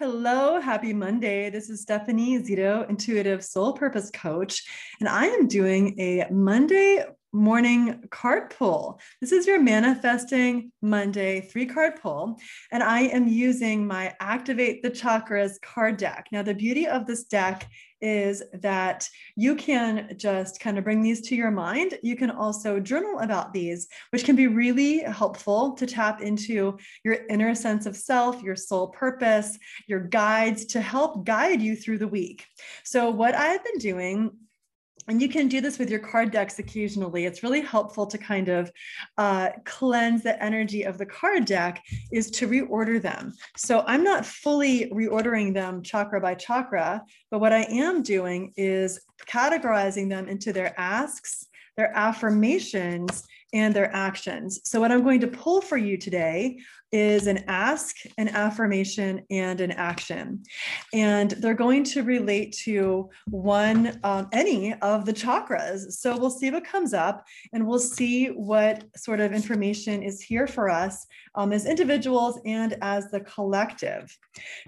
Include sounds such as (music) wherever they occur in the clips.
Hello, happy Monday. This is Stephanie Zito, Intuitive Soul Purpose Coach, and I am doing a Monday morning card pull. This is your manifesting Monday three card pull, and I am using my Activate the Chakras card deck. Now, the beauty of this deck is that you can just kind of bring these to your mind. You can also journal about these, which can be really helpful to tap into your inner sense of self, your soul purpose, your guides to help guide you through the week. So, what I've been doing and you can do this with your card decks occasionally. It's really helpful to kind of uh, cleanse the energy of the card deck is to reorder them. So I'm not fully reordering them chakra by chakra, but what I am doing is categorizing them into their asks, their affirmations, and their actions. So what I'm going to pull for you today is an ask, an affirmation, and an action. And they're going to relate to one, um, any of the chakras. So we'll see what comes up and we'll see what sort of information is here for us um, as individuals and as the collective.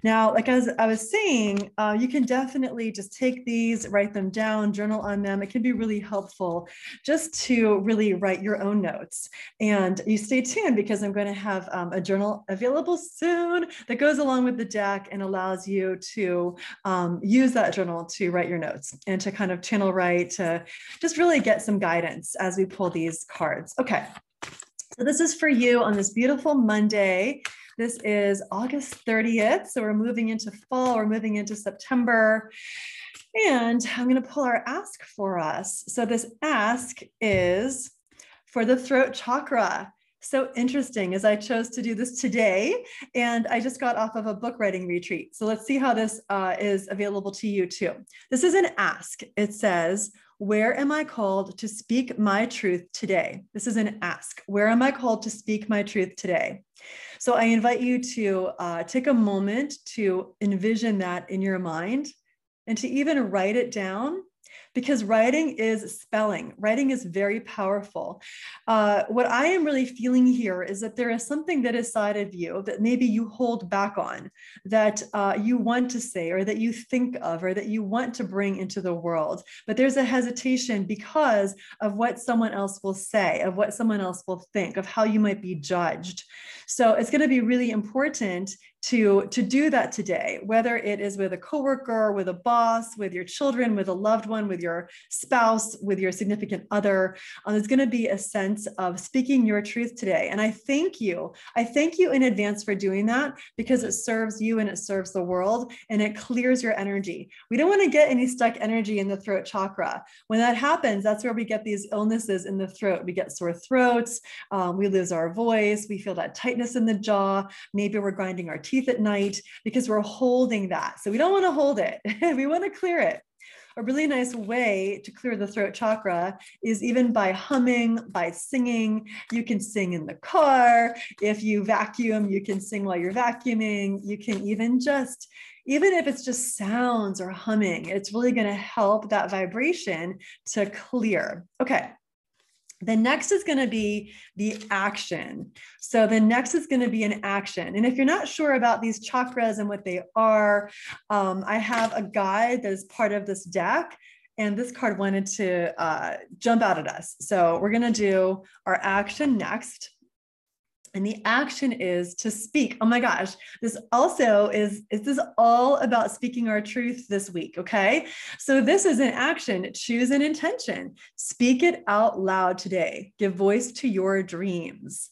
Now, like as I was saying, uh, you can definitely just take these, write them down, journal on them. It can be really helpful just to really write your own notes. And you stay tuned because I'm going to have um, a journal available soon that goes along with the deck and allows you to um, use that journal to write your notes and to kind of channel write to just really get some guidance as we pull these cards. Okay. So this is for you on this beautiful Monday. This is August 30th. So we're moving into fall, we're moving into September. And I'm going to pull our ask for us. So this ask is for the throat chakra so interesting as I chose to do this today. And I just got off of a book writing retreat. So let's see how this uh, is available to you too. This is an ask. It says, Where am I called to speak my truth today? This is an ask. Where am I called to speak my truth today? So I invite you to uh, take a moment to envision that in your mind and to even write it down because writing is spelling. Writing is very powerful. Uh, what I am really feeling here is that there is something that is side of you that maybe you hold back on, that uh, you want to say, or that you think of, or that you want to bring into the world. But there's a hesitation because of what someone else will say, of what someone else will think, of how you might be judged. So it's going to be really important to to do that today whether it is with a coworker with a boss with your children with a loved one with your spouse with your significant other um, there's going to be a sense of speaking your truth today. And i thank you i thank you in advance for doing that because it serves you and it serves the world and it clears your energy. We don't want to get any stuck energy in the throat chakra. When that happens that's where we get these illnesses in the throat. We get sore throats um, we lose our voice we feel that tightness in the jaw. Maybe we're grinding our teeth teeth at night because we're holding that. So we don't want to hold it. (laughs) we want to clear it. A really nice way to clear the throat chakra is even by humming, by singing. You can sing in the car. If you vacuum, you can sing while you're vacuuming. You can even just, even if it's just sounds or humming, it's really going to help that vibration to clear. Okay. The next is going to be the action. So the next is going to be an action. And if you're not sure about these chakras and what they are, um, I have a guide that is part of this deck. And this card wanted to uh, jump out at us. So we're going to do our action next. And the action is to speak. Oh my gosh, this also is, is this all about speaking our truth this week? Okay. So this is an action. Choose an intention. Speak it out loud today. Give voice to your dreams.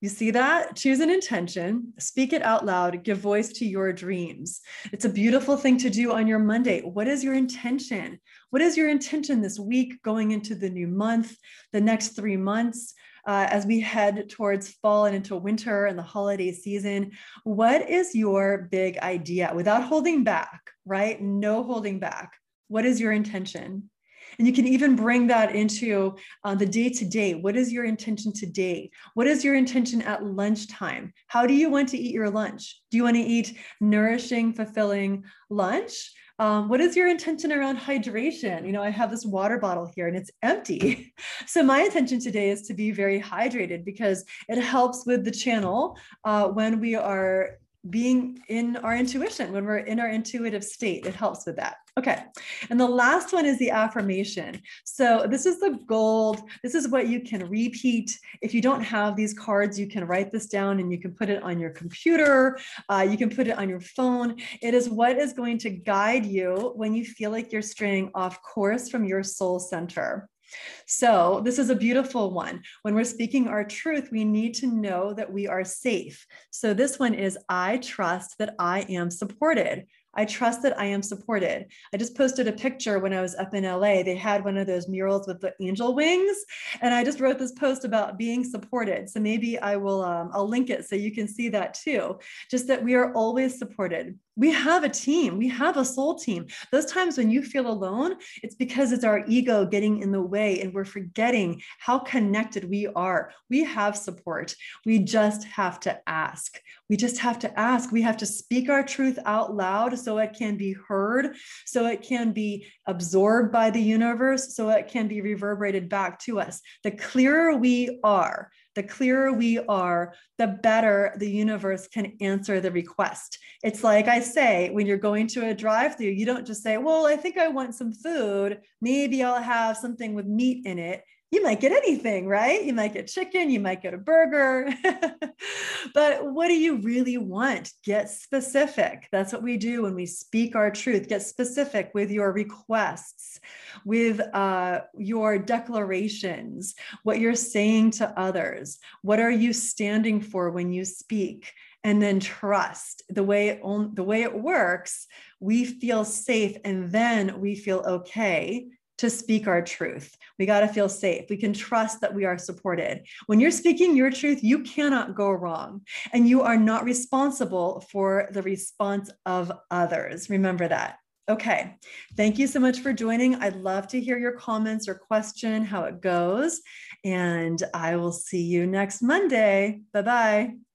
You see that? Choose an intention, speak it out loud, give voice to your dreams. It's a beautiful thing to do on your Monday. What is your intention? What is your intention this week going into the new month, the next three months? Uh, as we head towards fall and into winter and the holiday season. What is your big idea without holding back, right? No holding back. What is your intention? And you can even bring that into uh, the day to day. What is your intention today? What is your intention at lunchtime? How do you want to eat your lunch? Do you want to eat nourishing, fulfilling lunch? Um, what is your intention around hydration? You know, I have this water bottle here and it's empty. (laughs) So my intention today is to be very hydrated because it helps with the channel uh, when we are being in our intuition, when we're in our intuitive state. It helps with that. Okay. And the last one is the affirmation. So this is the gold. This is what you can repeat. If you don't have these cards, you can write this down and you can put it on your computer. Uh, you can put it on your phone. It is what is going to guide you when you feel like you're straying off course from your soul center. So, this is a beautiful one. When we're speaking our truth, we need to know that we are safe. So, this one is I trust that I am supported. I trust that I am supported. I just posted a picture when I was up in LA. They had one of those murals with the angel wings, and I just wrote this post about being supported. So maybe I will um, I'll link it so you can see that too. Just that we are always supported we have a team. We have a soul team. Those times when you feel alone it's because it's our ego getting in the way and we're forgetting how connected we are. We have support. We just have to ask. We just have to ask. We have to speak our truth out loud so it can be heard so it can be absorbed by the universe so it can be reverberated back to us. The clearer we are the clearer we are, the better the universe can answer the request. It's like I say, when you're going to a drive through, you don't just say, Well, I think I want some food. Maybe I'll have something with meat in it you might get anything, right? You might get chicken, you might get a burger. (laughs) but what do you really want? Get specific. That's what we do when we speak our truth. Get specific with your requests, with uh, your declarations, what you're saying to others. What are you standing for when you speak? And then trust the way it, the way it works. We feel safe, and then we feel okay to speak our truth. We got to feel safe. We can trust that we are supported. When you're speaking your truth, you cannot go wrong, and you are not responsible for the response of others. Remember that. Okay. Thank you so much for joining. I'd love to hear your comments or question, how it goes. And I will see you next Monday. Bye bye.